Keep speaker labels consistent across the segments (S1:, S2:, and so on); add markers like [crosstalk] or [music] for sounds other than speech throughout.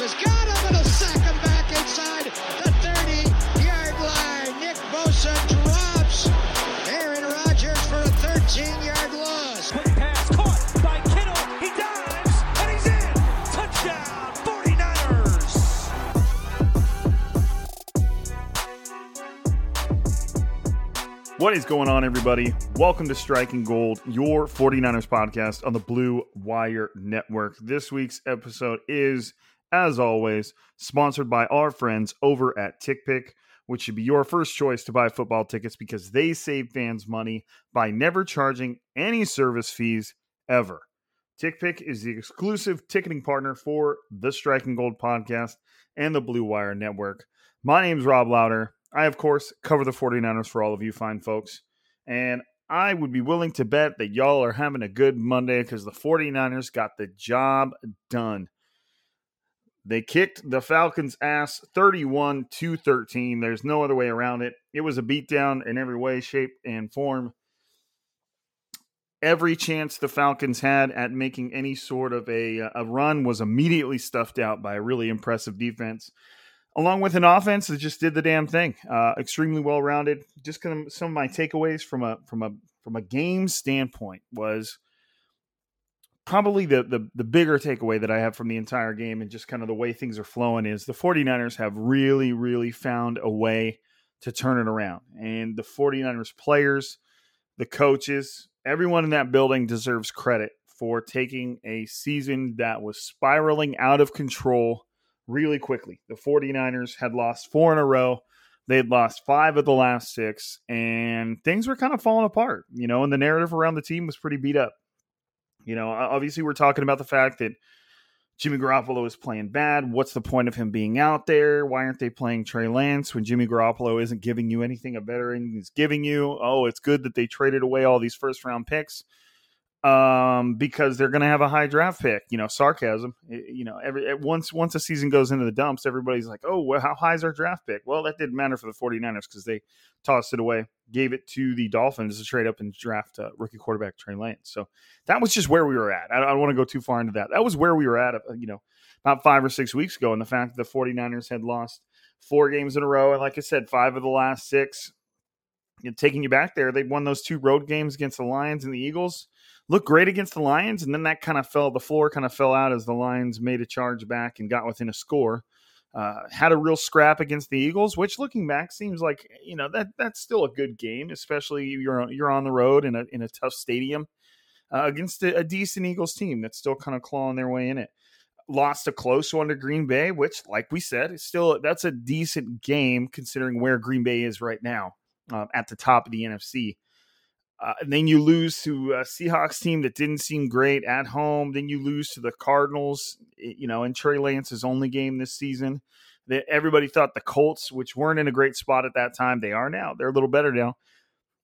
S1: Has got him and a sack him back inside the 30 yard line. Nick Bosa drops Aaron Rodgers for a 13 yard loss.
S2: Quick pass caught by Kittle. He dives and he's in. Touchdown 49ers. What is going on, everybody? Welcome to Striking Gold, your 49ers podcast on the Blue Wire Network. This week's episode is as always, sponsored by our friends over at TickPick, which should be your first choice to buy football tickets because they save fans money by never charging any service fees ever. TickPick is the exclusive ticketing partner for the Striking Gold podcast and the Blue Wire Network. My name is Rob Lowder. I, of course, cover the 49ers for all of you fine folks. And I would be willing to bet that y'all are having a good Monday because the 49ers got the job done. They kicked the Falcons' ass 31 to 13. There's no other way around it. It was a beatdown in every way, shape, and form. Every chance the Falcons had at making any sort of a, a run was immediately stuffed out by a really impressive defense, along with an offense that just did the damn thing. Uh, extremely well rounded. Just some of my takeaways from a from a from a game standpoint was probably the, the the bigger takeaway that I have from the entire game and just kind of the way things are flowing is the 49ers have really really found a way to turn it around. And the 49ers players, the coaches, everyone in that building deserves credit for taking a season that was spiraling out of control really quickly. The 49ers had lost four in a row. They had lost five of the last six, and things were kind of falling apart, you know, and the narrative around the team was pretty beat up. You know, obviously, we're talking about the fact that Jimmy Garoppolo is playing bad. What's the point of him being out there? Why aren't they playing Trey Lance when Jimmy Garoppolo isn't giving you anything a veteran is giving you? Oh, it's good that they traded away all these first round picks um, because they're going to have a high draft pick. You know, sarcasm. You know, every once once a season goes into the dumps, everybody's like, "Oh, well, how high is our draft pick?" Well, that didn't matter for the 49ers because they tossed it away, gave it to the Dolphins to trade up and draft uh, rookie quarterback Trey Lance. So that was just where we were at. I, don't want to go too far into that. That was where we were at, uh, you know, about five or six weeks ago, and the fact that the 49ers had lost four games in a row, and like I said, five of the last six. Taking you back there, they won those two road games against the Lions and the Eagles looked great against the Lions, and then that kind of fell. The floor kind of fell out as the Lions made a charge back and got within a score. Uh, had a real scrap against the Eagles, which looking back seems like you know that that's still a good game, especially you're you're on the road in a in a tough stadium uh, against a, a, decent Eagles team that's still kind of clawing their way in it. Lost a close one to Green Bay, which, like we said, is still that's a decent game considering where Green Bay is right now uh, at the top of the NFC. Uh, and then you lose to a Seahawks team that didn't seem great at home. Then you lose to the Cardinals, you know, in Trey Lance's only game this season. That everybody thought the Colts, which weren't in a great spot at that time, they are now. They're a little better now.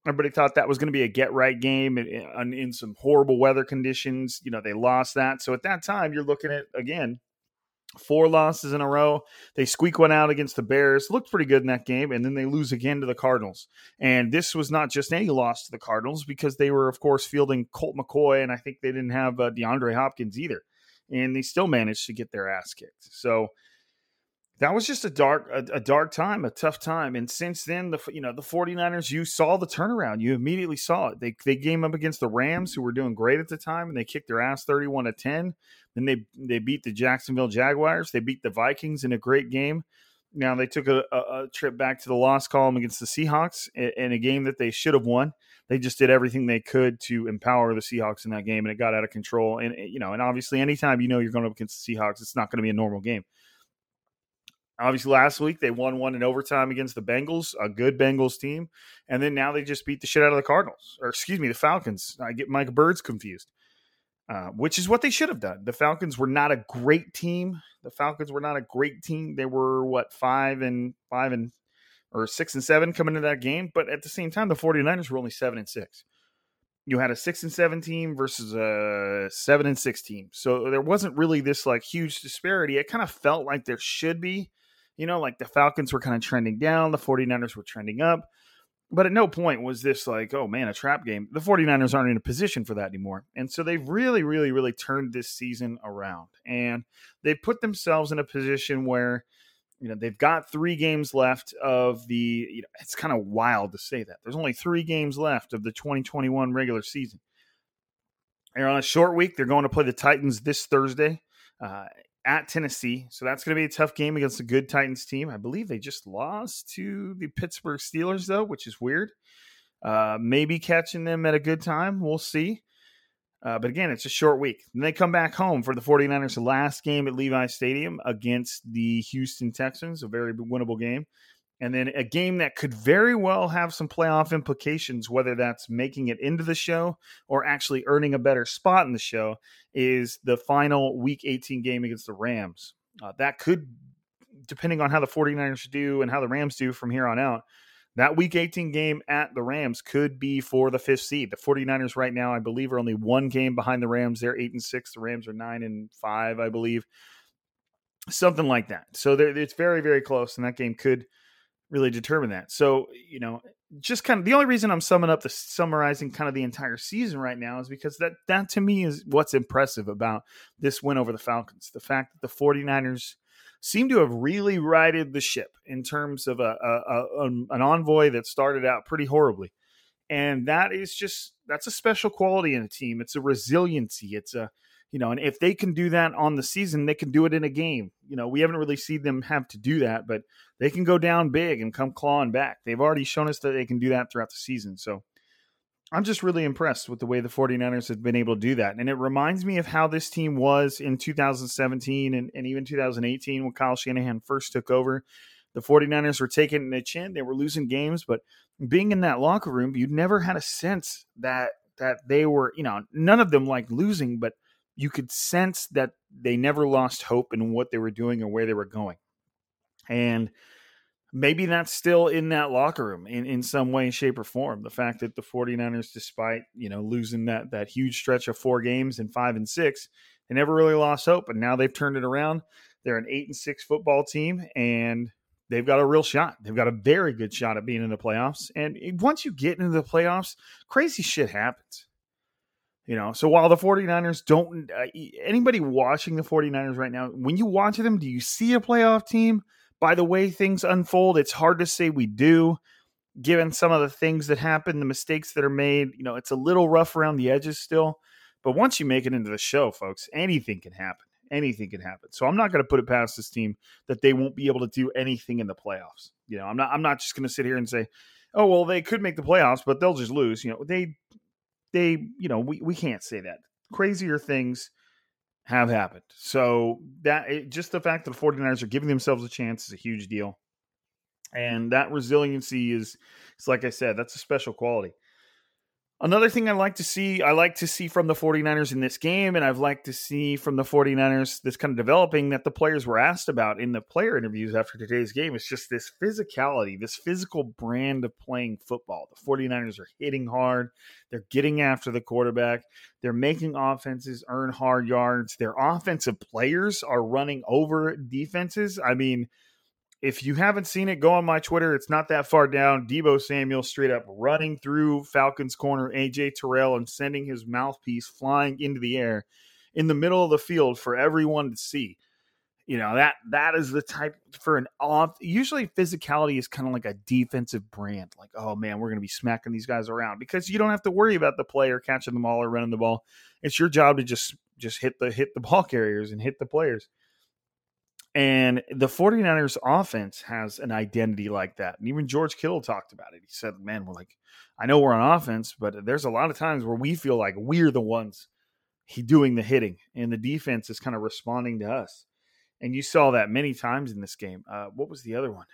S2: Everybody thought that was going to be a get right game in, in, in some horrible weather conditions. You know, they lost that. So at that time, you're looking at again four losses in a row. They squeak one out against the Bears. Looked pretty good in that game, and then they lose again to the Cardinals. And this was not just any loss to the Cardinals because they were, of course, fielding Colt McCoy, and I think they didn't have uh, DeAndre Hopkins either. And they still managed to get their ass kicked. So that was just a dark a, a, dark time a tough time and since then the you know the 49ers you saw the turnaround you immediately saw it. They they came up against the rams who were doing great at the time and they kicked their ass 31 to 10 then they they beat the jacksonville jaguars. They beat the vikings in a great game. Now they took a, a, a trip back to the loss column against the seahawks in, in a game that they should have won. They just did everything they could to empower the seahawks in that game and it got out of control. And you know and obviously anytime you know you're going up against the seahawks it's not going to be a normal game Obviously, last week they won one in overtime against the Bengals, a good Bengals team, and then now they just beat the shit out of the Cardinals, or excuse me, the Falcons. I get Mike Birds confused, uh, which is what they should have done. The Falcons were not a great team. The Falcons were not a great team. They were what five and five and or six and seven coming into that game, but at the same time, the 49ers were only seven and six. You had a six and seven team versus a seven and six team, so there wasn't really this like huge disparity. It kind of felt like there should be you know, like the Falcons were kind of trending down, the 49ers were trending up. But at no point was this like, oh man, a trap game. The 49ers aren't in a position for that anymore. And so they've really, really, really turned this season around. And they put themselves in a position where, you know, they've got three games left of the, you know, it's kind of wild to say that. There's only three games left of the 2021 regular season. They're on a short week. They're going to play the Titans this Thursday. Uh, at Tennessee. So that's going to be a tough game against a good Titans team. I believe they just lost to the Pittsburgh Steelers, though, which is weird. Uh, maybe catching them at a good time. We'll see. Uh, but again, it's a short week. Then they come back home for the 49ers' last game at Levi Stadium against the Houston Texans, a very winnable game and then a game that could very well have some playoff implications, whether that's making it into the show or actually earning a better spot in the show, is the final Week 18 game against the Rams. Uh, that could, depending on how the 49ers do and how the Rams do from here on out, that Week 18 game at the Rams could be for the fifth seed. The 49ers right now, I believe, are only one game behind the Rams. They're eight and six. The Rams are nine and five, I believe. Something like that. So it's very, very close, and that game could – really determine that. So, you know, just kind of the only reason I'm summing up the summarizing kind of the entire season right now is because that that to me is what's impressive about this win over the Falcons. The fact that the 49ers seem to have really righted the ship in terms of a, a, a an envoy that started out pretty horribly. And that is just that's a special quality in a team. It's a resiliency. It's a you know, and if they can do that on the season, they can do it in a game. You know, we haven't really seen them have to do that, but they can go down big and come clawing back. They've already shown us that they can do that throughout the season. So I'm just really impressed with the way the 49ers have been able to do that. And it reminds me of how this team was in 2017 and, and even 2018 when Kyle Shanahan first took over. The 49ers were taking the chin, they were losing games, but being in that locker room, you never had a sense that that they were, you know, none of them like losing, but – you could sense that they never lost hope in what they were doing or where they were going. And maybe that's still in that locker room in, in some way, shape, or form. The fact that the 49ers, despite, you know, losing that that huge stretch of four games and five and six, they never really lost hope. And now they've turned it around. They're an eight and six football team and they've got a real shot. They've got a very good shot at being in the playoffs. And once you get into the playoffs, crazy shit happens. You know, so while the 49ers don't, uh, anybody watching the 49ers right now, when you watch them, do you see a playoff team? By the way things unfold, it's hard to say we do, given some of the things that happen, the mistakes that are made. You know, it's a little rough around the edges still. But once you make it into the show, folks, anything can happen. Anything can happen. So I'm not going to put it past this team that they won't be able to do anything in the playoffs. You know, I'm not. I'm not just going to sit here and say, "Oh, well, they could make the playoffs, but they'll just lose." You know, they they, you know, we, we can't say that. Crazier things have happened. So that it, just the fact that the 49ers are giving themselves a chance is a huge deal. And that resiliency is, it's like I said, that's a special quality. Another thing I like to see, I like to see from the 49ers in this game, and I've liked to see from the 49ers this kind of developing that the players were asked about in the player interviews after today's game. It's just this physicality, this physical brand of playing football. The 49ers are hitting hard, they're getting after the quarterback, they're making offenses earn hard yards. Their offensive players are running over defenses. I mean, if you haven't seen it, go on my Twitter. It's not that far down. Deebo Samuel straight up running through Falcons corner, AJ Terrell, and sending his mouthpiece flying into the air in the middle of the field for everyone to see. you know that that is the type for an off. Usually, physicality is kind of like a defensive brand. Like, oh man, we're to be smacking these guys around because you don't have to worry about the player catching the ball or running the ball. It's your job to just just hit the hit the ball [laughs] carriers and hit the players. And the 49ers offense has an identity like that. And even George Kittle talked about it. He said, Man, we're like, I know we're on offense, but there's a lot of times where we feel like we're the ones he doing the hitting and the defense is kind of responding to us and you saw that many times in this game. Uh, what was the other one?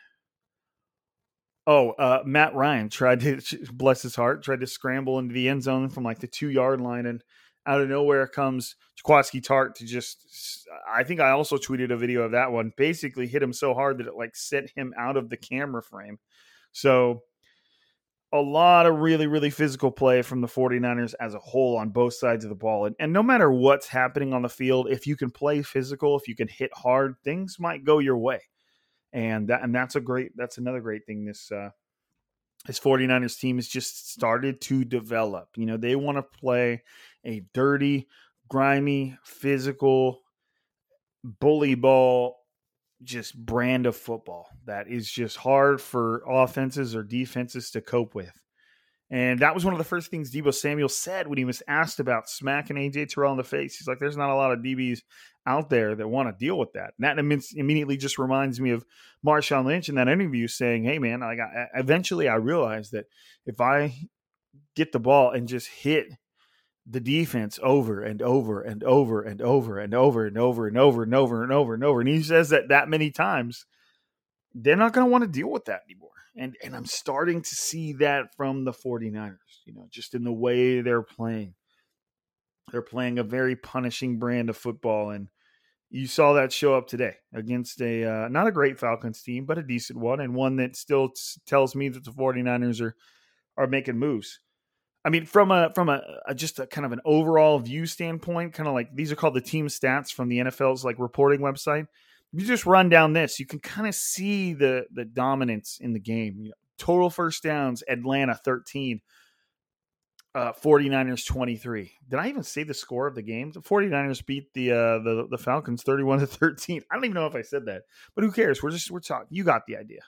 S2: Oh, uh, Matt Ryan tried to [laughs] bless his heart, tried to scramble into the end zone from like the two yard line, and out of nowhere comes Jaquiski Tartt to just. I think I also tweeted a video of that one. Basically, hit him so hard that it like sent him out of the camera frame. So a lot of really, really physical play from the 49ers as a whole on both sides of the ball. And, and no matter what's happening on the field, if you can play physical, if you can hit hard, things might go your way. And that and that's a great that's another great thing this uh this 49ers team has just started to develop. You know, they want to play a dirty, grimy, physical bully ball just brand of football that is just hard for offenses or defenses to cope with. And that was one of the first things Deebo Samuel said when he was asked about smacking AJ Terrell in the face. He's like, there's not a lot of DBs out there that want to deal with that. And that immediately just reminds me of Marshawn Lynch in that interview saying, hey, man, like, eventually I realized that if I get the ball and just hit the defense over and over and over and over and over and over and over and over and over and over. And he says that that many times, they're not going to want to deal with that anymore. And and I'm starting to see that from the 49ers, you know, just in the way they're playing. They're playing a very punishing brand of football and you saw that show up today against a uh, not a great Falcons team, but a decent one and one that still t- tells me that the 49ers are are making moves. I mean, from a from a, a, just a kind of an overall view standpoint, kind of like these are called the team stats from the NFL's like reporting website. If you just run down this, you can kind of see the the dominance in the game. You know, total first downs, Atlanta 13, uh, 49ers 23. Did I even say the score of the game? The 49ers beat the uh, the the Falcons 31 to 13. I don't even know if I said that, but who cares? We're just we're talking. You got the idea.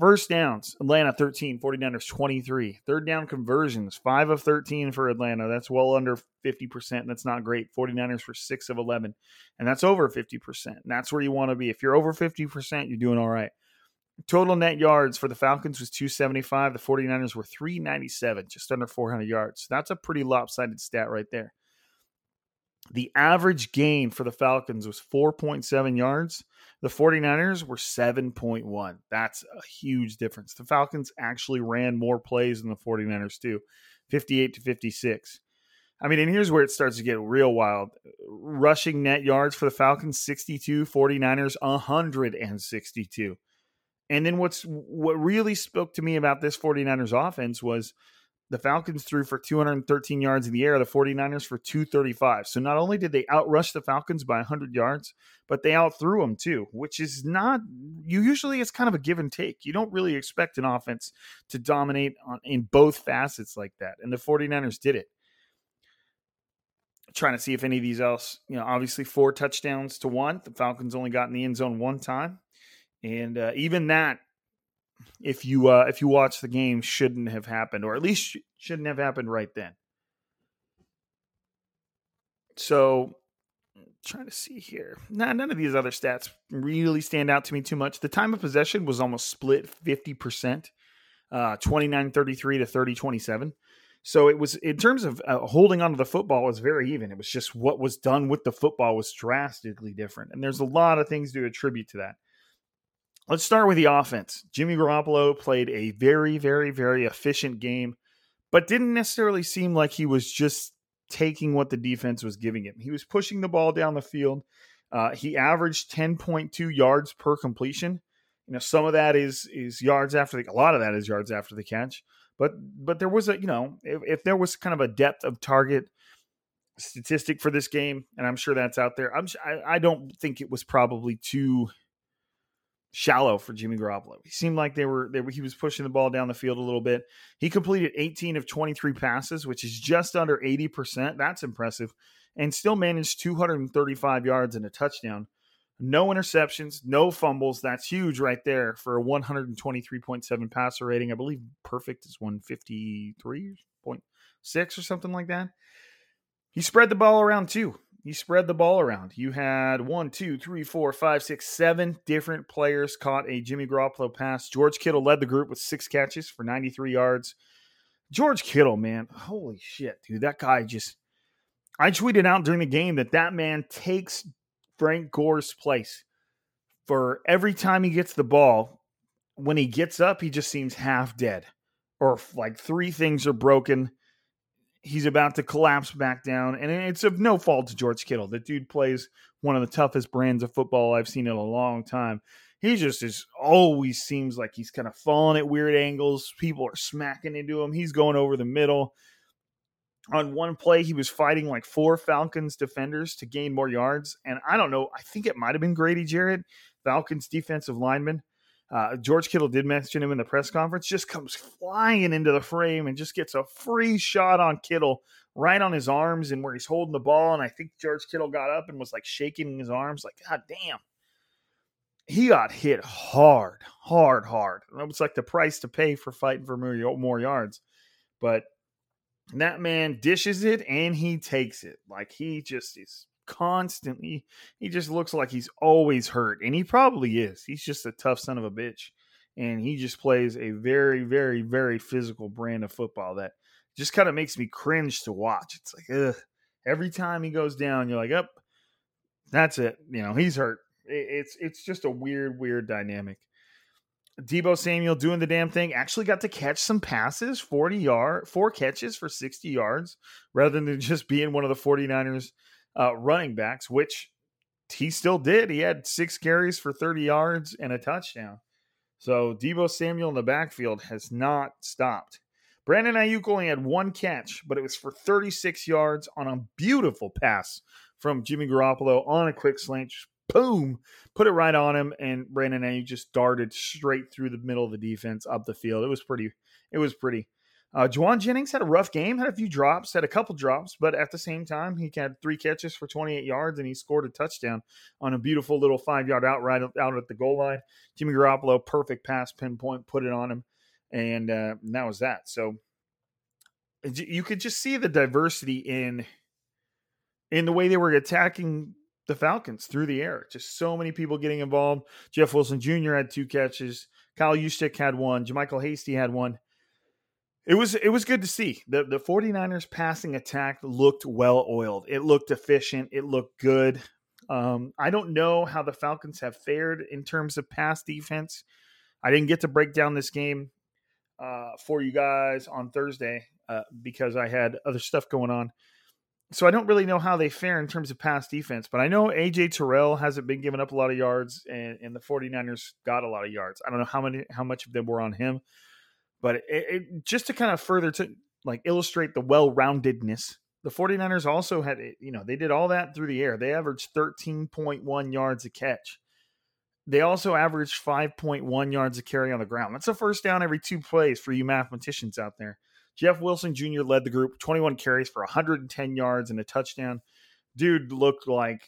S2: First downs, Atlanta 13, 49ers 23. Third down conversions, 5 of 13 for Atlanta. That's well under 50%. That's not great. 49ers for 6 of 11. And that's over 50%. And that's where you want to be. If you're over 50%, you're doing all right. Total net yards for the Falcons was 275. The 49ers were 397, just under 400 yards. That's a pretty lopsided stat right there. The average gain for the Falcons was 4.7 yards. The 49ers were 7.1. That's a huge difference. The Falcons actually ran more plays than the 49ers too, 58 to 56. I mean, and here's where it starts to get real wild. Rushing net yards for the Falcons 62, 49ers 162. And then what's what really spoke to me about this 49ers offense was the Falcons threw for 213 yards in the air, the 49ers for 235. So not only did they outrush the Falcons by 100 yards, but they outthrew them too, which is not you usually it's kind of a give and take. You don't really expect an offense to dominate on, in both facets like that. And the 49ers did it. Trying to see if any of these else, you know, obviously four touchdowns to one. The Falcons only got in the end zone one time. And uh, even that if you uh, if you watch the game shouldn't have happened, or at least shouldn't have happened right then. So, trying to see here. Nah, none of these other stats really stand out to me too much. The time of possession was almost split 50%, uh, 29 33 to 30 27. So it was in terms of uh, holding onto the football was very even. It was just what was done with the football was drastically different, and there's a lot of things to attribute to that. Let's start with the offense. Jimmy Garoppolo played a very, very, very efficient game, but didn't necessarily seem like he was just taking what the defense was giving him. He was pushing the ball down the field. Uh, he averaged 10.2 yards per completion. You know, some of that is is yards after the, a lot of that is yards after the catch. But but there was a you know if, if there was kind of a depth of target statistic for this game, and I'm sure that's out there. I'm I, I don't think it was probably too shallow for Jimmy Garoppolo. He seemed like they were, they were he was pushing the ball down the field a little bit. He completed 18 of 23 passes, which is just under 80%. That's impressive. And still managed 235 yards and a touchdown. no interceptions, no fumbles. That's huge right there for a 123.7 passer rating. I believe perfect is 153.6 or something like that. He spread the ball around too. He spread the ball around. You had one, two, three, four, five, six, seven different players caught a Jimmy Garoppolo pass. George Kittle led the group with six catches for 93 yards. George Kittle, man, holy shit, dude, that guy just. I tweeted out during the game that that man takes Frank Gore's place. For every time he gets the ball, when he gets up, he just seems half dead, or like three things are broken. He's about to collapse back down, and it's of no fault to George Kittle. The dude plays one of the toughest brands of football I've seen in a long time. He just is always seems like he's kind of falling at weird angles. People are smacking into him. He's going over the middle on one play he was fighting like four Falcons defenders to gain more yards, and I don't know. I think it might have been Grady Jarrett, Falcons defensive lineman. Uh, George Kittle did mention him in the press conference. Just comes flying into the frame and just gets a free shot on Kittle right on his arms and where he's holding the ball. And I think George Kittle got up and was like shaking his arms, like God damn. He got hit hard, hard, hard. That was like the price to pay for fighting for more, more yards. But that man dishes it and he takes it. Like he just is constantly, he just looks like he's always hurt. And he probably is. He's just a tough son of a bitch. And he just plays a very, very, very physical brand of football that just kind of makes me cringe to watch. It's like, ugh. Every time he goes down, you're like, up, oh, that's it. You know, he's hurt. It's it's just a weird, weird dynamic. Deebo Samuel doing the damn thing actually got to catch some passes, 40 yard, four catches for 60 yards, rather than just being one of the 49ers uh, running backs, which he still did. He had six carries for 30 yards and a touchdown. So Deebo Samuel in the backfield has not stopped. Brandon Aiyuk only had one catch, but it was for 36 yards on a beautiful pass from Jimmy Garoppolo on a quick slant, boom, put it right on him, and Brandon Aiyuk just darted straight through the middle of the defense up the field. It was pretty. It was pretty. Uh, Jauan Jennings had a rough game, had a few drops, had a couple drops, but at the same time, he had three catches for 28 yards and he scored a touchdown on a beautiful little five yard out right out at the goal line. Jimmy Garoppolo, perfect pass, pinpoint, put it on him, and, uh, and that was that. So you could just see the diversity in in the way they were attacking the Falcons through the air. Just so many people getting involved. Jeff Wilson Jr. had two catches. Kyle Juszczyk had one. JaMycal Hasty had one. It was it was good to see. The the 49ers passing attack looked well oiled. It looked efficient. It looked good. Um, I don't know how the Falcons have fared in terms of pass defense. I didn't get to break down this game uh, for you guys on Thursday uh, because I had other stuff going on so I don't really know how they fare in terms of pass defense, but I know AJ Terrell hasn't been giving up a lot of yards and, and the 49ers got a lot of yards. I don't know how many how much of them were on him, but it, it, just to kind of further to like illustrate the well-roundedness, the 49ers also had you know, they did all that through the air. They averaged 13.1 yards a catch. They also averaged 5.1 yards a carry on the ground. That's a first down every two plays for you mathematicians out there. Jeff Wilson Jr. led the group, 21 carries for 110 yards and a touchdown. Dude looked like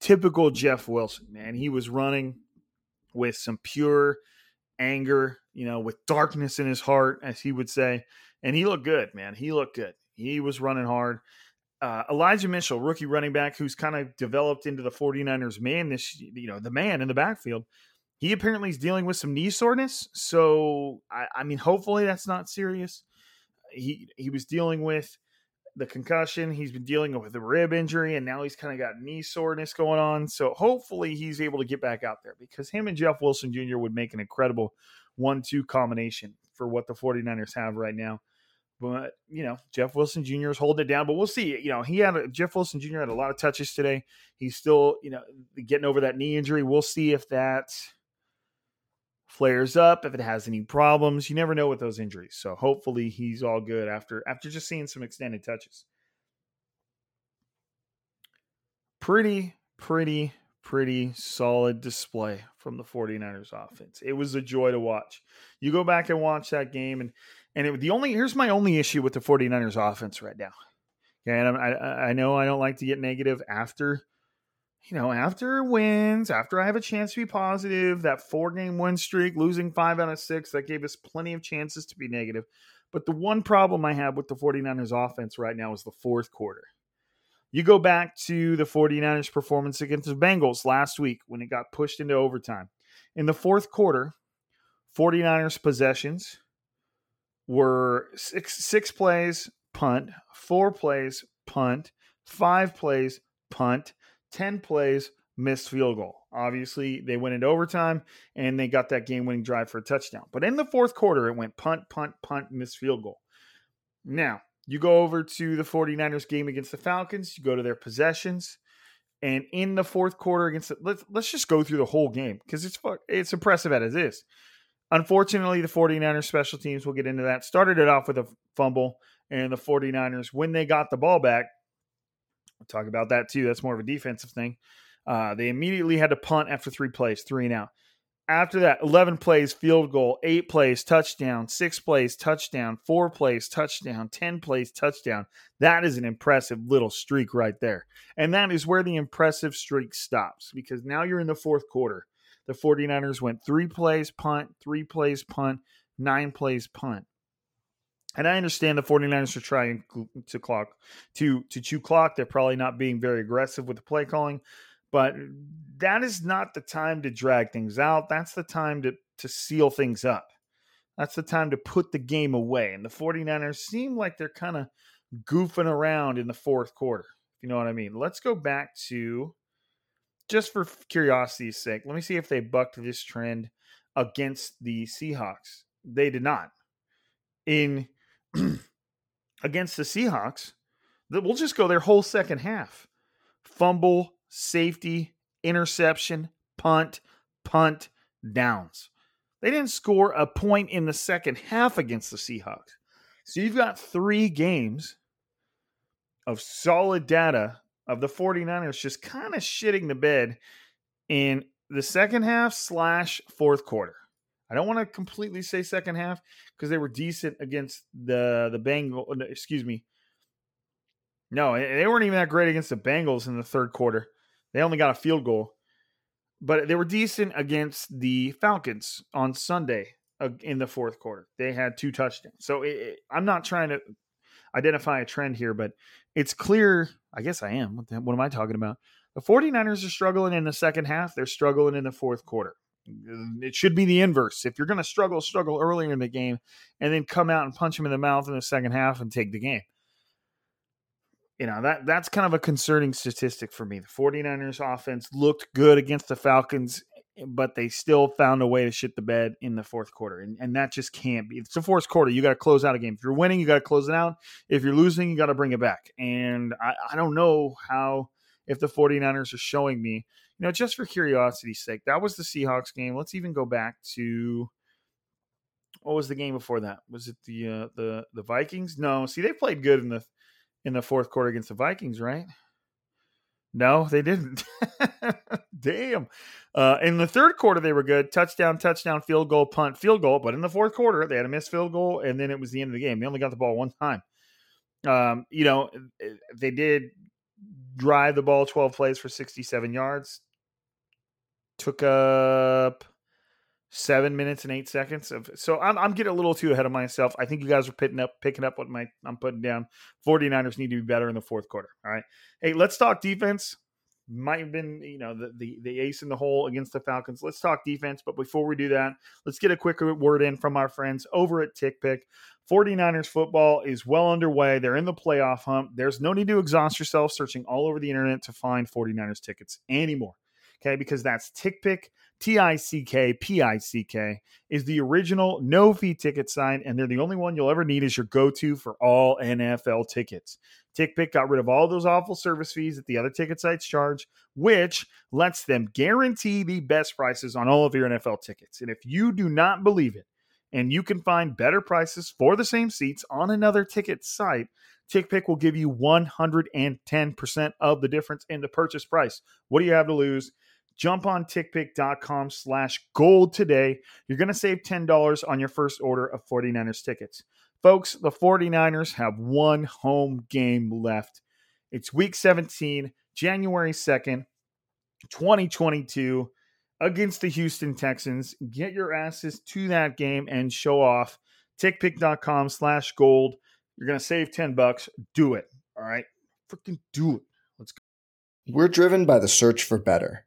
S2: typical Jeff Wilson, man. He was running with some pure anger, you know, with darkness in his heart, as he would say. And he looked good, man. He looked good. He was running hard. Uh, Elijah Mitchell, rookie running back, who's kind of developed into the 49ers man this, you know, the man in the backfield. He apparently is dealing with some knee soreness. So, I, I mean, hopefully that's not serious he he was dealing with the concussion. He's been dealing with a rib injury, and now he's kind of got knee soreness going on. So hopefully he's able to get back out there because him and Jeff Wilson Jr. would make an incredible one-two combination for what the 49ers have right now. But you know, Jeff Wilson Jr. is holding it down. But we'll see. You know, he had a, Jeff Wilson Jr. had a lot of touches today. He's still, you know, getting over that knee injury. We'll see if that flares up, if it has any problems. You never know with those injuries. So hopefully he's all good after after just seeing some extended touches. Pretty, pretty, pretty solid display from the 49ers offense. It was a joy to watch. You go back and watch that game and and it, the only here's my only issue with the 49ers offense right now. Okay, and I, I know I don't like to get negative after you know, after wins, after I have a chance to be positive, that four game win streak, losing five out of six, that gave us plenty of chances to be negative. But the one problem I have with the 49ers offense right now is the fourth quarter. You go back to the 49ers performance against the Bengals last week when it got pushed into overtime. In the fourth quarter, 49ers possessions were six, six plays, punt, four plays, punt, five plays, punt, 10 plays, missed field goal. Obviously, they went into overtime and they got that game winning drive for a touchdown. But in the fourth quarter, it went punt, punt, punt, missed field goal. Now, you go over to the 49ers game against the Falcons, you go to their possessions. And in the fourth quarter against the, let's let's just go through the whole game because it's it's impressive as it is. Unfortunately, the 49ers special teams will get into that. Started it off with a fumble, and the 49ers, when they got the ball back, we'll talk about that too. That's more of a defensive thing. Uh, they immediately had to punt after three plays, three and out. After that, 11 plays, field goal, eight plays, touchdown, six plays, touchdown, four plays, touchdown, 10 plays, touchdown. That is an impressive little streak right there. And that is where the impressive streak stops because now you're in the fourth quarter. The 49ers went three plays, punt, three plays, punt, nine plays, punt. And I understand the 49ers are trying to clock to to chew clock. They're probably not being very aggressive with the play calling. But that is not the time to drag things out. That's the time to, to seal things up. That's the time to put the game away. And the 49ers seem like they're kind of goofing around in the fourth quarter. If you know what I mean. Let's go back to just for curiosity's sake, let me see if they bucked this trend against the Seahawks. They did not. In [clears throat] against the Seahawks, we'll just go their whole second half. Fumble, safety, interception, punt, punt, downs. They didn't score a point in the second half against the Seahawks. So you've got three games of solid data of the 49ers just kind of shitting the bed in the second half slash fourth quarter. I don't want to completely say second half because they were decent against the the Bengal. Oh, excuse me. No, they weren't even that great against the Bengals in the third quarter. They only got a field goal, but they were decent against the Falcons on Sunday in the fourth quarter. They had two touchdowns. So it, I'm not trying to identify a trend here, but it's clear. I guess I am. What, the, what am I talking about? The 49ers are struggling in the second half. They're struggling in the fourth quarter. It should be the inverse. If you're going to struggle, struggle earlier in the game and then come out and punch them in the mouth in the second half and take the game you know that that's kind of a concerning statistic for me. The 49ers offense looked good against the Falcons, but they still found a way to shit the bed in the fourth quarter. And, and that just can't be. It's the fourth quarter. You got to close out a game. If you're winning, you got to close it out. If you're losing, you got to bring it back. And I, I don't know how, if the 49ers are showing me, you know, just for curiosity's sake, that was the Seahawks game. Let's even go back to what was the game before that? Was it the uh, the the Vikings? No, see, they played good in the in the fourth quarter against the Vikings, right? No, they didn't. [laughs] Damn. Uh, in the third quarter, they were good. Touchdown, touchdown, field goal, punt, field goal. But in the fourth quarter, they had a missed field goal, and then it was the end of the game. They only got the ball one time. Um, you know, they did drive the ball 12 plays for 67 yards. Took up seven minutes and eight seconds of so I'm, I'm getting a little too ahead of myself. I think you guys are picking up picking up what my i'm putting down. 49ers need to be better in the fourth quarter all right? Hey let's talk defense might have been you know the, the the ace in the hole against the falcons. Let's talk defense but before we do that let's get a quick word in from our friends over at tickpick. 49ers football is well underway. They're in the playoff hunt. There's no need to exhaust yourself searching all over the internet to find 49ers tickets anymore okay? Because that's tickpick T I C K P I C K is the original no fee ticket sign, and they're the only one you'll ever need as your go to for all NFL tickets. TickPick got rid of all those awful service fees that the other ticket sites charge, which lets them guarantee the best prices on all of your NFL tickets. And if you do not believe it, and you can find better prices for the same seats on another ticket site, TickPick will give you 110% of the difference in the purchase price. What do you have to lose? Jump on tickpick.com slash gold today. You're going to save $10 on your first order of 49ers tickets. Folks, the 49ers have one home game left. It's week 17, January 2nd. 2022 against the Houston Texans. Get your asses to that game and show off. TickPick.com slash gold. You're going to save 10 bucks. Do it. All right. Freaking do it. Let's go.
S3: We're driven by the search for better.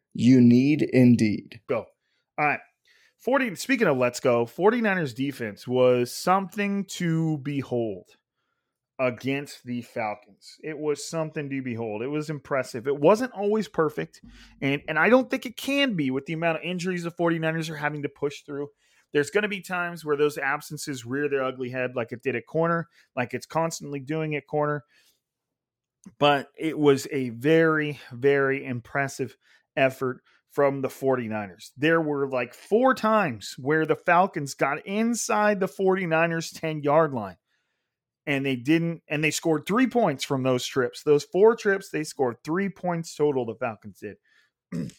S3: You need Indeed.
S2: Go. All right. 40 speaking of let's go 49ers defense was something to behold against the falcons it was something to behold it was impressive it wasn't always perfect and and i don't think it can be with the amount of injuries the 49ers are having to push through there's going to be times where those absences rear their ugly head like it did at corner like it's constantly doing at corner but it was a very very impressive effort from the 49ers. There were like four times where the Falcons got inside the 49ers 10 yard line and they didn't, and they scored three points from those trips. Those four trips, they scored three points total, the Falcons did. [clears throat]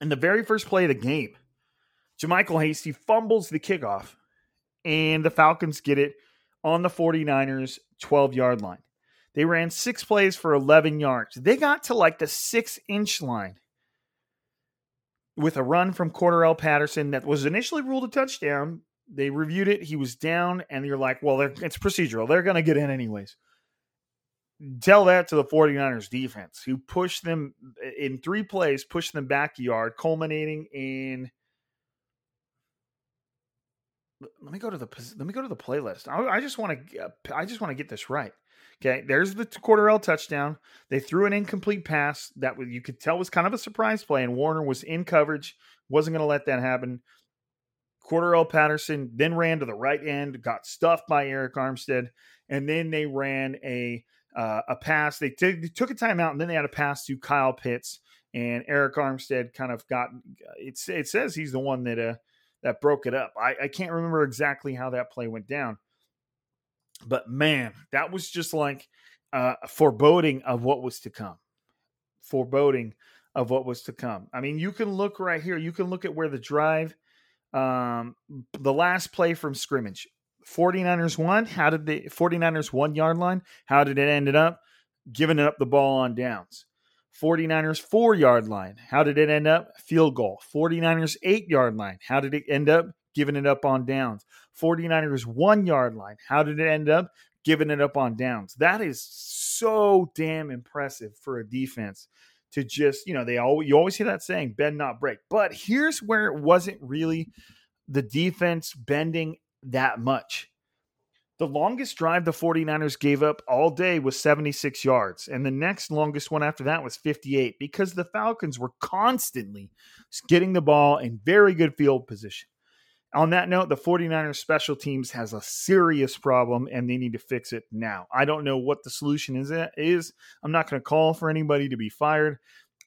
S2: In the very first play of the game, JaMycal Hasty fumbles the kickoff and the Falcons get it on the 49ers 12 yard line. They ran six plays for 11 yards. They got to like the six inch line with a run from Cordarrelle Patterson that was initially ruled a touchdown. They reviewed it. He was down, and you're like, well, it's procedural. They're going to get in anyways. Tell that to the 49ers defense, who pushed them in three plays, pushed them back yard, culminating in. Let me go to the let me go to the playlist. I, I just want to uh, I just want to get this right. Okay, there's the Cordarrelle touchdown. They threw an incomplete pass that you could tell was kind of a surprise play, and Warner was in coverage, wasn't going to let that happen. Cordarrelle Patterson then ran to the right end, got stuffed by Arik Armstead, and then they ran a uh, a pass. They, t- they took a timeout, and then they had a pass to Kyle Pitts, and Arik Armstead kind of got. It's it says he's the one that uh that broke it up. I, I can't remember exactly how that play went down, but man, that was just like uh, foreboding of what was to come. Foreboding of what was to come. I mean, you can look right here. You can look at where the drive, um, the last play from scrimmage, 49ers won. How did the 49ers one yard line? How did it end up? Giving up the ball on downs. 49ers four yard line. How did it end up? Field goal. 49ers eight yard line. How did it end up? Giving it up on downs. 49ers one yard line. How did it end up? Giving it up on downs. That is so damn impressive for a defense to just, you know, they always you always hear that saying, bend not break. But here's where it wasn't really the defense bending that much. The longest drive the 49ers gave up all day was 76 yards, and the next longest one after that was 58 because the Falcons were constantly getting the ball in very good field position on that note, the 49ers special teams has a serious problem and they need to fix it now. I don't know what the solution is. is. I'm not going to call for anybody to be fired.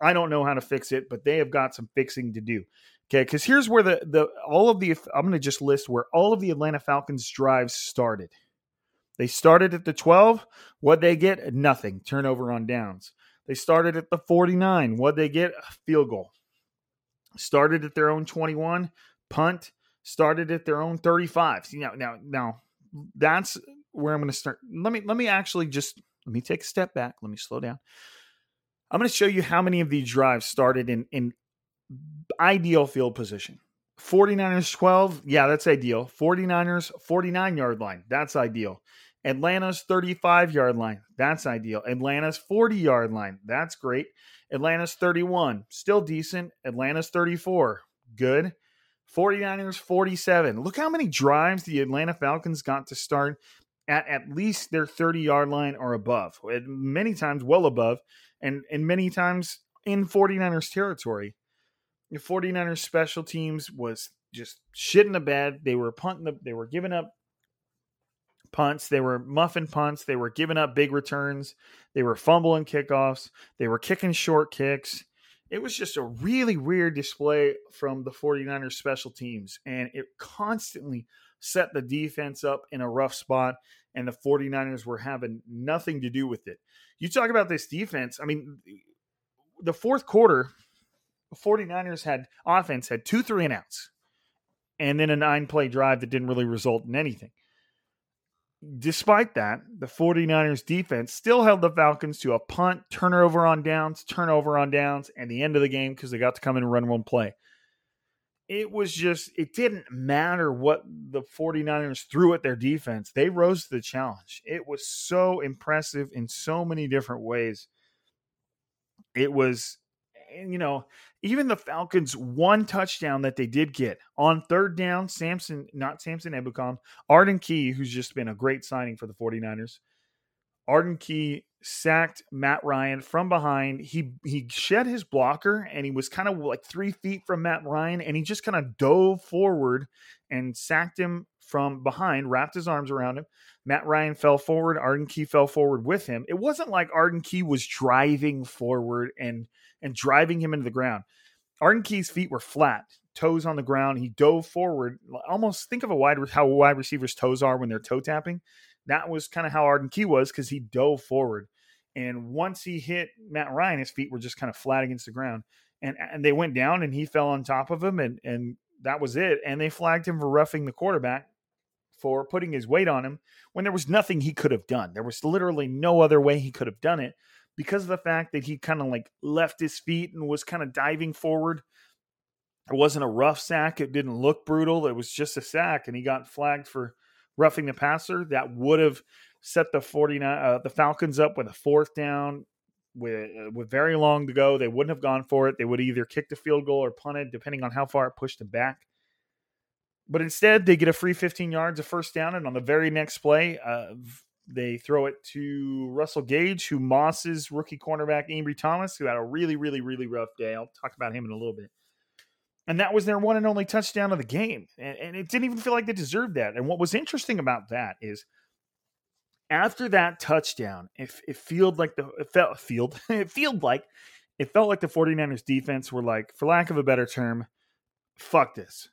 S2: I don't know how to fix it, but they have got some fixing to do. Okay, because here's where the the all of the I'm going to just list where all of the Atlanta Falcons drives started. They started at the 12. What they get? Nothing. Turnover on downs. They started at the 49. What they get? A field goal. Started at their own 21. Punt started at their own 35. See, now, now, now that's where I'm going to start. Let me, let me actually just, let me take a step back. Let me slow down. I'm going to show you how many of these drives started in, in ideal field position. 49ers 12, yeah, that's ideal. 49ers 49 yard line, that's ideal. Atlanta's 35 yard line, that's ideal. Atlanta's 40 yard line, that's great. Atlanta's 31, still decent. Atlanta's 34, good. 49ers 47. Look how many drives the Atlanta Falcons got to start at at least their 30 yard line or above, many times well above, and, and many times in 49ers territory. The 49ers special teams was just shit in the bed. They were punting, the, they were giving up punts. They were muffing punts. They were giving up big returns. They were fumbling kickoffs. They were kicking short kicks. It was just a really weird display from the 49ers special teams, and it constantly set the defense up in a rough spot, and the 49ers were having nothing to do with it. You talk about this defense, I mean, the fourth quarter, the 49ers had offense had two three and outs, and then a nine play drive that didn't really result in anything despite that, the 49ers defense still held the Falcons to a punt, turnover on downs, turnover on downs, and the end of the game because they got to come in and run one play. It was just, it didn't matter what the 49ers threw at their defense. They rose to the challenge. It was so impressive in so many different ways. It was, you know, even the Falcons' one touchdown that they did get on third down, Samson, not Samson Ebukam, Arden Key, who's just been a great signing for the 49ers. Arden Key sacked Matt Ryan from behind. He he shed his blocker and he was kind of like three feet from Matt Ryan, and he just kind of dove forward and sacked him from behind, wrapped his arms around him. Matt Ryan fell forward. Arden Key fell forward with him. It wasn't like Arden Key was driving forward and and driving him into the ground. Arden Key's feet were flat, toes on the ground. He dove forward. Almost think of a wide how wide receivers' toes are when they're toe tapping. That was kind of how Arden Key was because he dove forward. And once he hit Matt Ryan, his feet were just kind of flat against the ground. And and they went down and he fell on top of him and and that was it. And they flagged him for roughing the quarterback for putting his weight on him when there was nothing he could have done. There was literally no other way he could have done it because of the fact that he kind of like left his feet and was kind of diving forward. It wasn't a rough sack. It didn't look brutal. It was just a sack, and he got flagged for roughing the passer. That would have set the 49 uh, the Falcons up with a fourth down with uh, with very long to go. They wouldn't have gone for it. They would either kicked a field goal or punted, depending on how far it pushed them back. But instead, they get a free 15 yards, a first down, and on the very next play, uh, they throw it to Russell Gage, who mosses rookie cornerback, Ambry Thomas, who had a really, really, really rough day. I'll talk about him in a little bit. And that was their one and only touchdown of the game. And, and it didn't even feel like they deserved that. And what was interesting about that is after that touchdown, it, it felt like the it felt field [laughs] it felt like it felt like the 49ers defense were like, for lack of a better term, fuck this.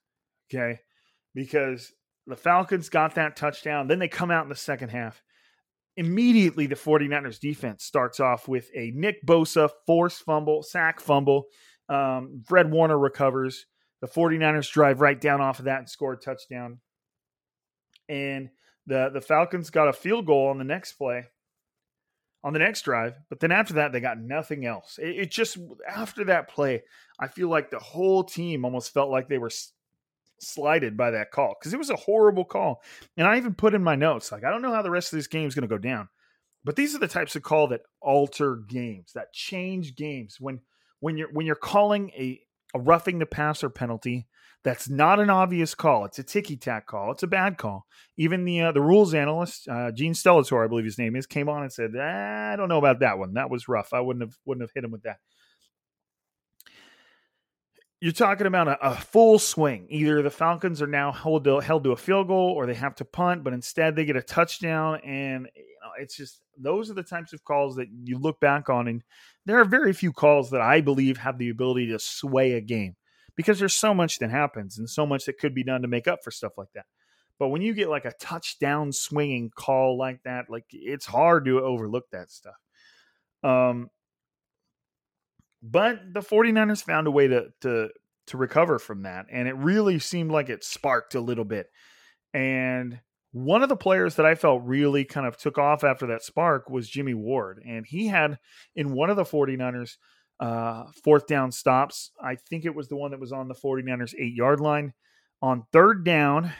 S2: Okay. Because the Falcons got that touchdown. Then they come out in the second half immediately the 49ers defense starts off with a Nick Bosa forced fumble, sack fumble. Um, Fred Warner recovers. The 49ers drive right down off of that and score a touchdown. And the, the Falcons got a field goal on the next play, on the next drive. But then after that, they got nothing else. It, it just, after that play, I feel like the whole team almost felt like they were slighted by that call because it was a horrible call. And I even put in my notes, like, I don't know how the rest of this game is going to go down. But these are the types of call that alter games, that change games. When when you're when you're calling a, a roughing the passer penalty, that's not an obvious call. It's a ticky tack call. It's a bad call. Even the uh, the rules analyst, uh, Gene Steratore, I believe his name is, came on and said, ah, "I don't know about that one. That was rough. I wouldn't have wouldn't have hit him with that." You're talking about a, a, full swing. Either the Falcons are now held to, held to a field goal or they have to punt, but instead they get a touchdown. And you know, it's just those are the types of calls that you look back on. And there are very few calls that I believe have the ability to sway a game because there's so much that happens and so much that could be done to make up for stuff like that. But when you get like a touchdown swinging call like that, like it's hard to overlook that stuff. Um, but the 49ers found a way to to to recover from that and it really seemed like it sparked a little bit. And one of the players that I felt really kind of took off after that spark was Jimmy Ward and he had in one of the 49ers uh, fourth down stops. I think it was the one that was on the 49ers 8-yard line on third down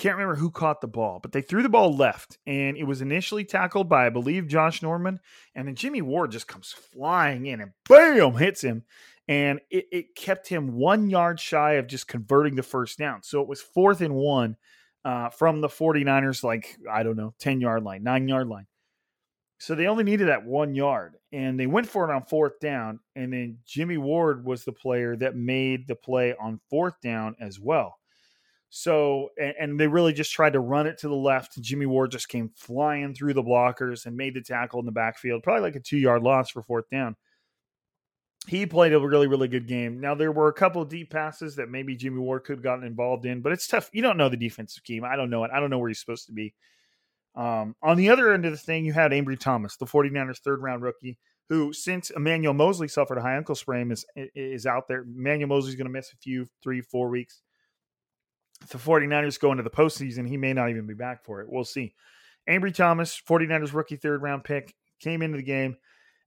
S2: can't remember who caught the ball, but they threw the ball left, and it was initially tackled by, I believe, Josh Norman, and then Jimmy Ward just comes flying in and bam hits him, and it, it kept him one yard shy of just converting the first down. So it was fourth and one uh, from the 49ers, like, I don't know, 10 yard line, nine yard line. So they only needed that one yard, and they went for it on fourth down. And then Jimmy Ward was the player that made the play on fourth down as well. So, and, and, they really just tried to run it to the left. Jimmy Ward just came flying through the blockers and made the tackle in the backfield, probably like a two yard loss for fourth down he played a really, really good game. Now there were a couple of deep passes that maybe Jimmy Ward could have gotten involved in, but it's tough. You don't know the defensive scheme. I don't know it. I don't know where he's supposed to be. Um, on the other end of the thing, you had Ambry Thomas, the 49ers third round rookie, who since Emmanuel Moseley suffered a high ankle sprain is is out there. Emmanuel Moseley's going to miss a few, three, four weeks. The 49ers go into the postseason, he may not even be back for it. We'll see. Ambry Thomas, 49ers rookie third round pick, came into the game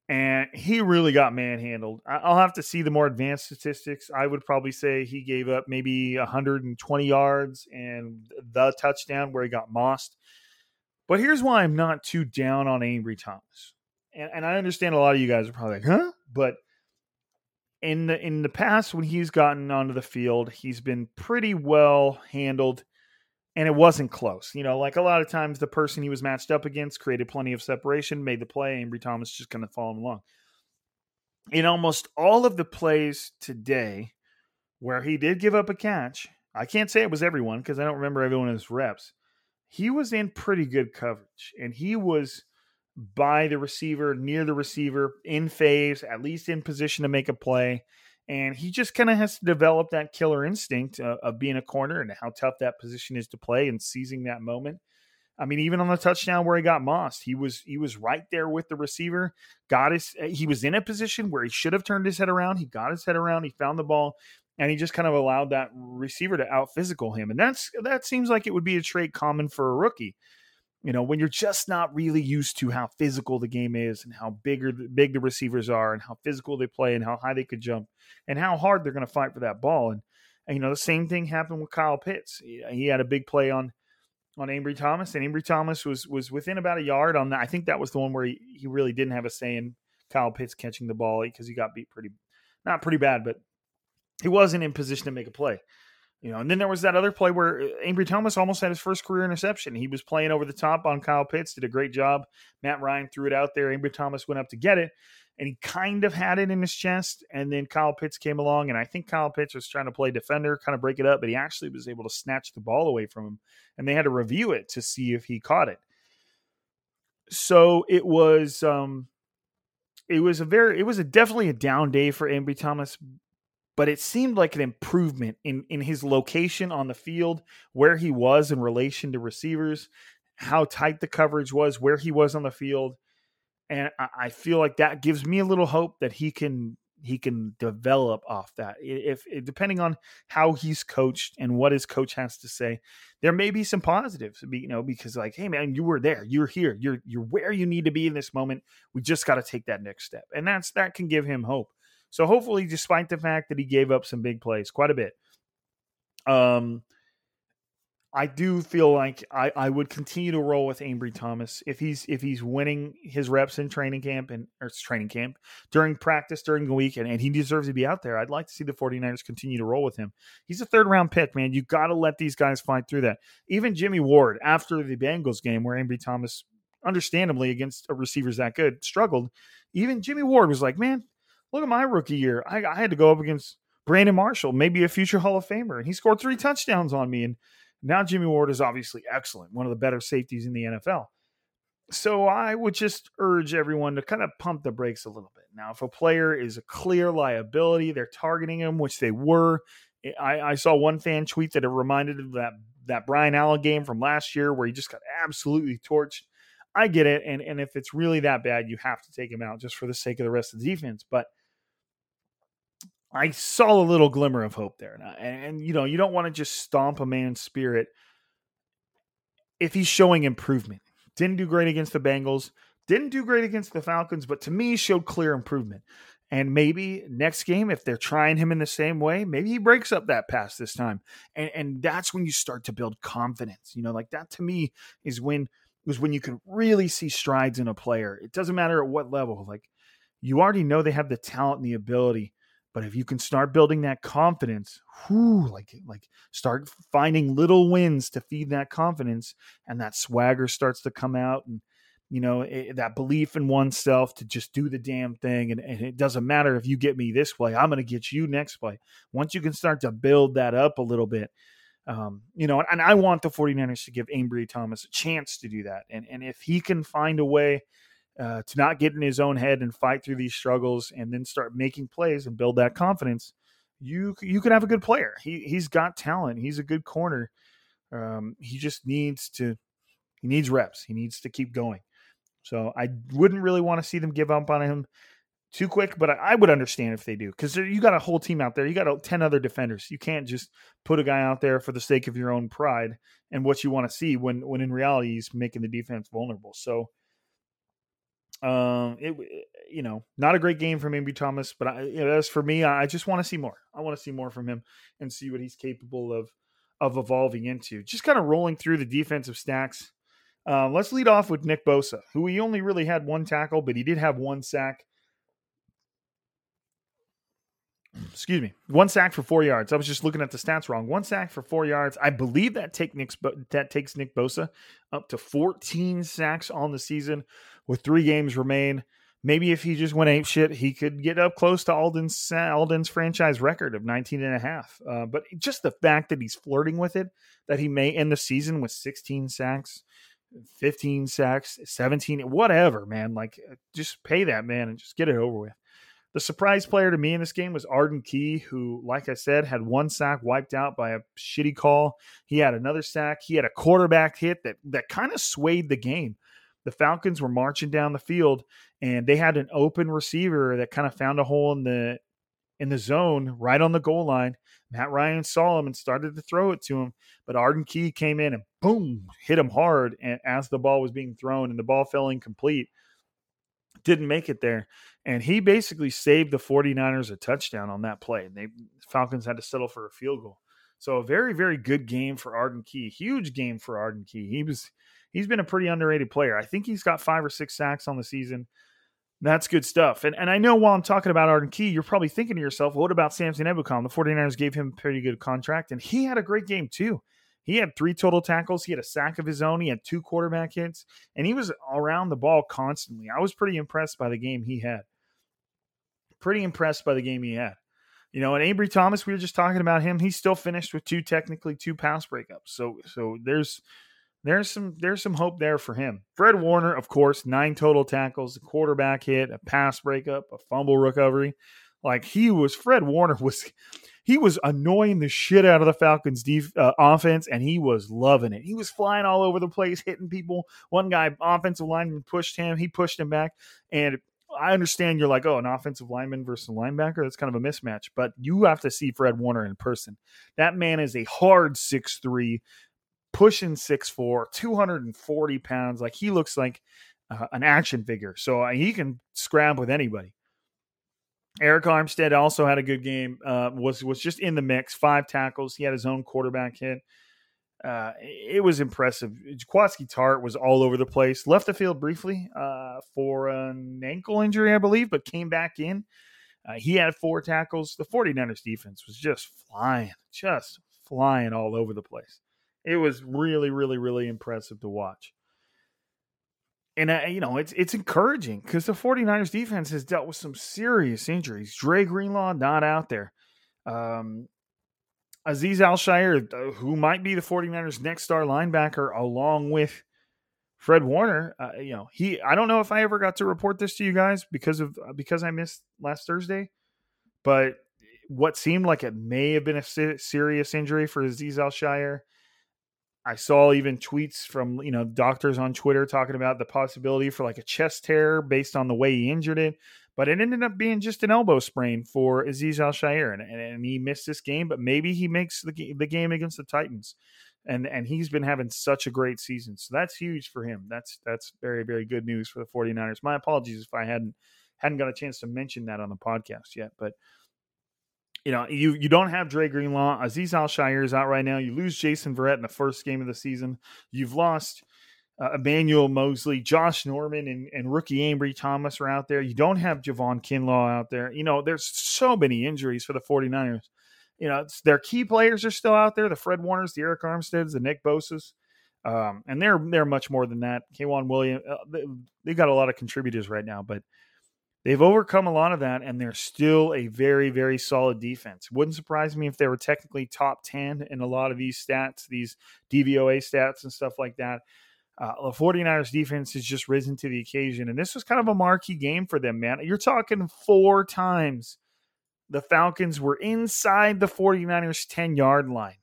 S2: and he really got manhandled. I'll have to see the more advanced statistics. I would probably say he gave up maybe 120 yards and the touchdown where he got mossed. But here's why I'm not too down on Ambry Thomas. And, and I understand a lot of you guys are probably like, huh? But in the in the past when he's gotten onto the field, he's been pretty well handled and it wasn't close. You know, like a lot of times the person he was matched up against created plenty of separation, made the play, Ambry Thomas just kind of followed along. In almost all of the plays today where he did give up a catch, I can't say it was everyone because I don't remember everyone in his reps. He was in pretty good coverage and he was by the receiver, near the receiver, in phase, at least in position to make a play and he just kind of has to develop that killer instinct uh, of being a corner and how tough that position is to play and seizing that moment. I mean, even on the touchdown where he got mossed, he was he was right there with the receiver. Got his eh, he was in a position where he should have turned his head around. He got his head around. He found the ball, and he just kind of allowed that receiver to out physical him. And that's that seems like it would be a trait common for a rookie you know, when you're just not really used to how physical the game is and how bigger big the receivers are and how physical they play and how high they could jump and how hard they're going to fight for that ball. And, and, you know, the same thing happened with Kyle Pitts. He, he had a big play on on Ambry Thomas, and Ambry Thomas was was within about a yard on that. I think that was the one where he, he really didn't have a say in Kyle Pitts catching the ball because he got beat pretty, not pretty bad, but he wasn't in position to make a play. You know, and then there was that other play where uh, Ambry Thomas almost had his first career interception. He was playing over the top on Kyle Pitts, did a great job. Matt Ryan threw it out there. Ambry Thomas went up to get it, and he kind of had it in his chest. And then Kyle Pitts came along, and I think Kyle Pitts was trying to play defender, kind of break it up, but he actually was able to snatch the ball away from him. And they had to review it to see if he caught it. So it was um it was a very it was a definitely a down day for Ambry Thomas, but it seemed like an improvement in in his location on the field, where he was in relation to receivers, how tight the coverage was, where he was on the field, and I, I feel like that gives me a little hope that he can he can develop off that. If, if, depending on how he's coached and what his coach has to say, there may be some positives. You know, because like, hey man, you were there, you're here, you're you're where you need to be in this moment. We just got to take that next step, and that's that can give him hope. So hopefully, despite the fact that he gave up some big plays, quite a bit, um, I do feel like I, I would continue to roll with Ambry Thomas if he's if he's winning his reps in training camp and or training camp during practice during the week and, and he deserves to be out there. I'd like to see the 49ers continue to roll with him. He's a third round pick, man. You got to let these guys fight through that. Even Jimmy Ward after the Bengals game where Ambry Thomas understandably against a receivers that good struggled. Even Jimmy Ward was like, "Man, Look at my rookie year. I, I had to go up against Brandon Marshall, maybe a future Hall of Famer, and he scored three touchdowns on me. And now Jimmy Ward is obviously excellent, one of the better safeties in the NFL. So I would just urge everyone to kind of pump the brakes a little bit. Now, if a player is a clear liability, they're targeting him, which they were. I, I saw one fan tweet that it reminded of that that Brian Allen game from last year where he just got absolutely torched. I get it, and and if it's really that bad, you have to take him out just for the sake of the rest of the defense. But I saw a little glimmer of hope there. And, and you know, you don't want to just stomp a man's spirit if he's showing improvement. Didn't do great against the Bengals, didn't do great against the Falcons, but to me showed clear improvement. And maybe next game, if they're trying him in the same way, maybe he breaks up that pass this time. And and that's when you start to build confidence. You know, like that to me is when was when you can really see strides in a player. It doesn't matter at what level. Like you already know they have the talent and the ability But if you can start building that confidence, whoo, like like start finding little wins to feed that confidence, and that swagger starts to come out, and you know it, that belief in oneself to just do the damn thing, and, and it doesn't matter if you get me this play, I'm going to get you next play. Once you can start to build that up a little bit, um, you know, and I want the 49ers to give Ambry Thomas a chance to do that, and and if he can find a way uh, to not get in his own head and fight through these struggles and then start making plays and build that confidence, you you can have a good player. He he's got talent. He's a good corner. Um, he just needs to he needs reps. He needs to keep going. So I wouldn't really want to see them give up on him too quick, but I, I would understand if they do because you got a whole team out there. You got a, ten other defenders. You can't just put a guy out there for the sake of your own pride and what you want to see when when in reality he's making the defense vulnerable. So um, it you know not a great game from Ambry Thomas, but I, you know, as for me, I just want to see more. I want to see more from him and see what he's capable of of evolving into. Just kind of rolling through the defensive stacks. Um, let's lead off with Nick Bosa, who he only really had one tackle, but he did have one sack excuse me, one sack for four yards. I was just looking at the stats wrong. One sack for four yards. I believe that take Nick that takes Nick Bosa up to 14 sacks on the season with three games remain. Maybe if he just went ape shit, he could get up close to Aldon's Aldon's franchise record of 19 and a half. Uh, but just the fact that he's flirting with it, that he may end the season with 16 sacks, 15 sacks, 17, whatever, man. Like, just pay that man and just get it over with. The surprise player to me in this game was Arden Key, who, like I said, had one sack wiped out by a shitty call. He had another sack. He had a quarterback hit that that kind of swayed the game. The Falcons were marching down the field, and they had an open receiver that kind of found a hole in the in the zone right on the goal line. Matt Ryan saw him and started to throw it to him, but Arden Key came in and boom, hit him hard and as the ball was being thrown and the ball fell incomplete. Didn't make it there. And he basically saved the 49ers a touchdown on that play. And they Falcons had to settle for a field goal. So a very, very good game for Arden Key. Huge game for Arden Key. He was he's been a pretty underrated player. I think he's got five or six sacks on the season. That's good stuff. And and I know while I'm talking about Arden Key, you're probably thinking to yourself, what about Samson Ebukam? The 49ers gave him a pretty good contract, and he had a great game too. He had three total tackles. He had a sack of his own. He had two quarterback hits, and he was around the ball constantly. I was pretty impressed by the game he had pretty impressed by the game he had. You know, and Ambry Thomas, we were just talking about him. He still finished with two technically two pass breakups. So so there's there's some there's some hope there for him. Fred Warner, of course, nine total tackles, a quarterback hit, a pass breakup, a fumble recovery. Like he was Fred Warner was he was annoying the shit out of the Falcons' def, uh, offense, and he was loving it. He was flying all over the place, hitting people. One guy, offensive lineman, pushed him. He pushed him back, and I understand you're like, oh, an offensive lineman versus a linebacker. That's kind of a mismatch, but you have to see Fred Warner in person. That man is a hard six three, pushing six four, 240 pounds. Like he looks like uh, an action figure. So uh, he can scrap with anybody. Arik Armstead also had a good game. Uh, was was just in the mix. Five tackles. He had his own quarterback hit. Uh, it was impressive. Jaquiski Tartt was all over the place. Left the field briefly uh, for an ankle injury, I believe, but came back in. Uh, he had four tackles. The 49ers defense was just flying, just flying all over the place. It was really, really, really impressive to watch. And, uh, you know, it's it's encouraging because the 49ers defense has dealt with some serious injuries. Dre Greenlaw not out there. Um, Azeez Al-Shaair, uh, who might be the 49ers' next star linebacker, along with Fred Warner. Uh, you know, he. I don't know if I ever got to report this to you guys because of uh, because I missed last Thursday, but what seemed like it may have been a serious injury for Azeez Al-Shaair. I saw even tweets from you know doctors on Twitter talking about the possibility for like a chest tear based on the way he injured it. But it ended up being just an elbow sprain for Azeez Al-Shaair, and, and, he missed this game. But maybe he makes the, the game against the Titans, and and he's been having such a great season. So that's huge for him. That's that's very very good news for the 49ers. My apologies if I hadn't hadn't got a chance to mention that on the podcast yet, but you know, you you don't have Dre Greenlaw. Azeez Al-Shaair is out right now. You lose Jason Verrett in the first game of the season. You've lost uh, Emmanuel Moseley, Josh Norman, and, and rookie Ambry Thomas are out there. You don't have Javon Kinlaw out there. You know, there's so many injuries for the 49ers. You know, their key players are still out there the Fred Warners, the Arik Armsteads, the Nick Bosas. Um, and they're they're much more than that. Kwan Williams, uh, they, they got a lot of contributors right now, but they've overcome a lot of that, and they're still a very very solid defense. Wouldn't surprise me if they were technically top ten in a lot of these stats, these DVOA stats and stuff like that. Uh, the 49ers defense has just risen to the occasion, and this was kind of a marquee game for them, man. You're talking four times the Falcons were inside the 49ers 10 yard line.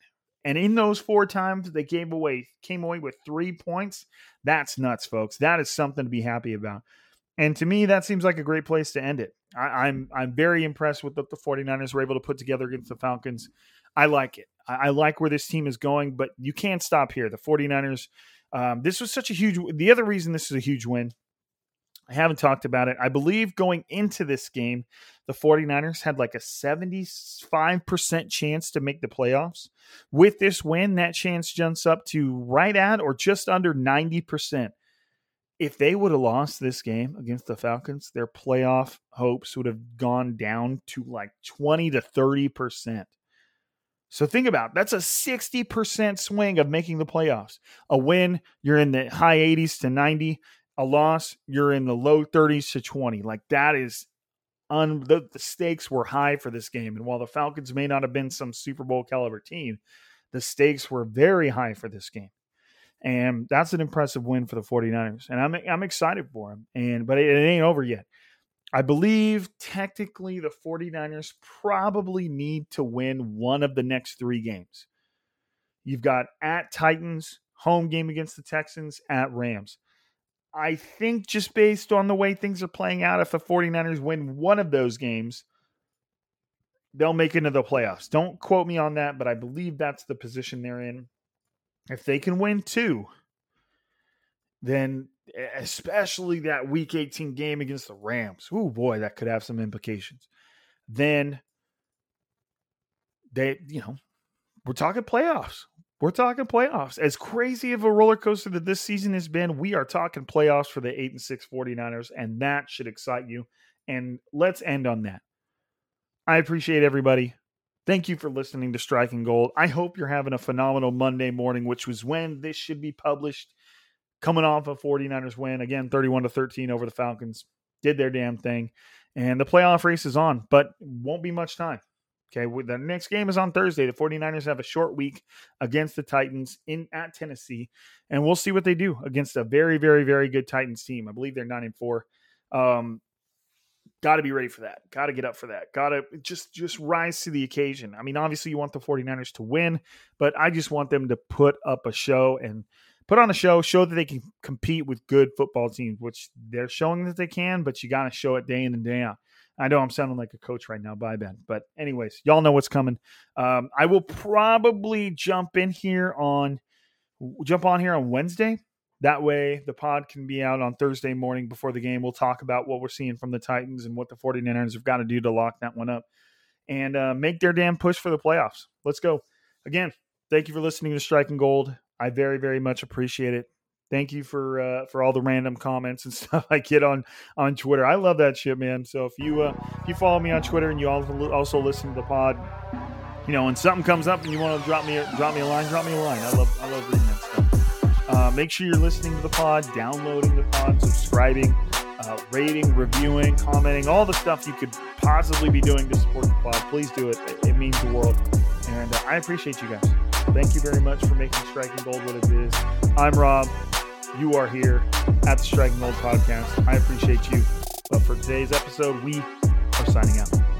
S2: And in those four times, they gave away came away with three points. That's nuts, folks. That is something to be happy about. And to me, that seems like a great place to end it. I, am I'm, I'm very impressed with what the 49ers were able to put together against the Falcons. I like it. I, I like where this team is going, but you can't stop here. The 49ers, um, this was such a huge the other reason this is a huge win I haven't talked about it. I believe going into this game, the 49ers had like a 75% chance to make the playoffs. With this win, that chance jumps up to right at or just under 90%. If they would have lost this game against the Falcons, their playoff hopes would have gone down to like 20 to 30%. So think about it. that's a 60% swing of making the playoffs. A win, you're in the high 80s to 90 a loss, you're in the low 30s to 20. Like that is un the, the, stakes were high for this game. And while the Falcons may not have been some Super Bowl caliber team, the stakes were very high for this game. And that's an impressive win for the 49ers. And I'm I'm excited for them. And but it, it ain't over yet. I believe technically the 49ers probably need to win one of the next 3 games. You've got at Titans, home game against the Texans, at Rams. I think just based on the way things are playing out, if the 49ers win one of those games, they'll make it into the playoffs. Don't quote me on that, but I believe that's the position they're in. If they can win two, then especially that week 18 game against the Rams, oh boy, that could have some implications. Then they, you know, we're talking playoffs. We're talking playoffs. As crazy of a roller coaster that this season has been, we are talking playoffs for the 8 and 6 49ers, and that should excite you. And let's end on that. I appreciate everybody. Thank you for listening to Striking Gold. I hope you're having a phenomenal Monday morning, which was when this should be published. Coming off a 49ers win, again, 31 to 13 over the Falcons. Did their damn thing. And the playoff race is on, but won't be much time. Okay, the next game is on Thursday. The 49ers have a short week against the Titans in at Tennessee, and we'll see what they do against a very, very, very good Titans team. I believe they're nine and four. Um, got to be ready for that. Got to get up for that. Got to just just rise to the occasion. I mean, obviously you want the 49ers to win, but I just want them to put up a show and put on a show, show that they can compete with good football teams, which they're showing that they can, but you got to show it day in and day out. I know I'm sounding like a coach right now. Bye, Ben. But, anyways, y'all know what's coming. Um, I will probably jump in here on jump on here on Wednesday. That way, the pod can be out on Thursday morning before the game. We'll talk about what we're seeing from the Titans and what the 49ers have got to do to lock that one up and uh, make their damn push for the playoffs. Let's go. Again, thank you for listening to Striking Gold. I very, very much appreciate it. Thank you for uh, for all the random comments and [laughs] stuff I get on on Twitter. I love that shit, man. So if you uh, if you follow me on Twitter and you also listen to the pod, you know, when something comes up and you want to drop me drop me a line, drop me a line. I love I love reading. Uh, make sure you're listening to the pod, downloading the pod, subscribing, uh, rating, reviewing, commenting, all the stuff you could possibly be doing to support the pod. Please do it. It, it means the world, and uh, I appreciate you guys. Thank you very much for making Striking Gold what it is. I'm Rob you are here at the Striking Gold podcast. I appreciate you. But for today's episode, we are signing out.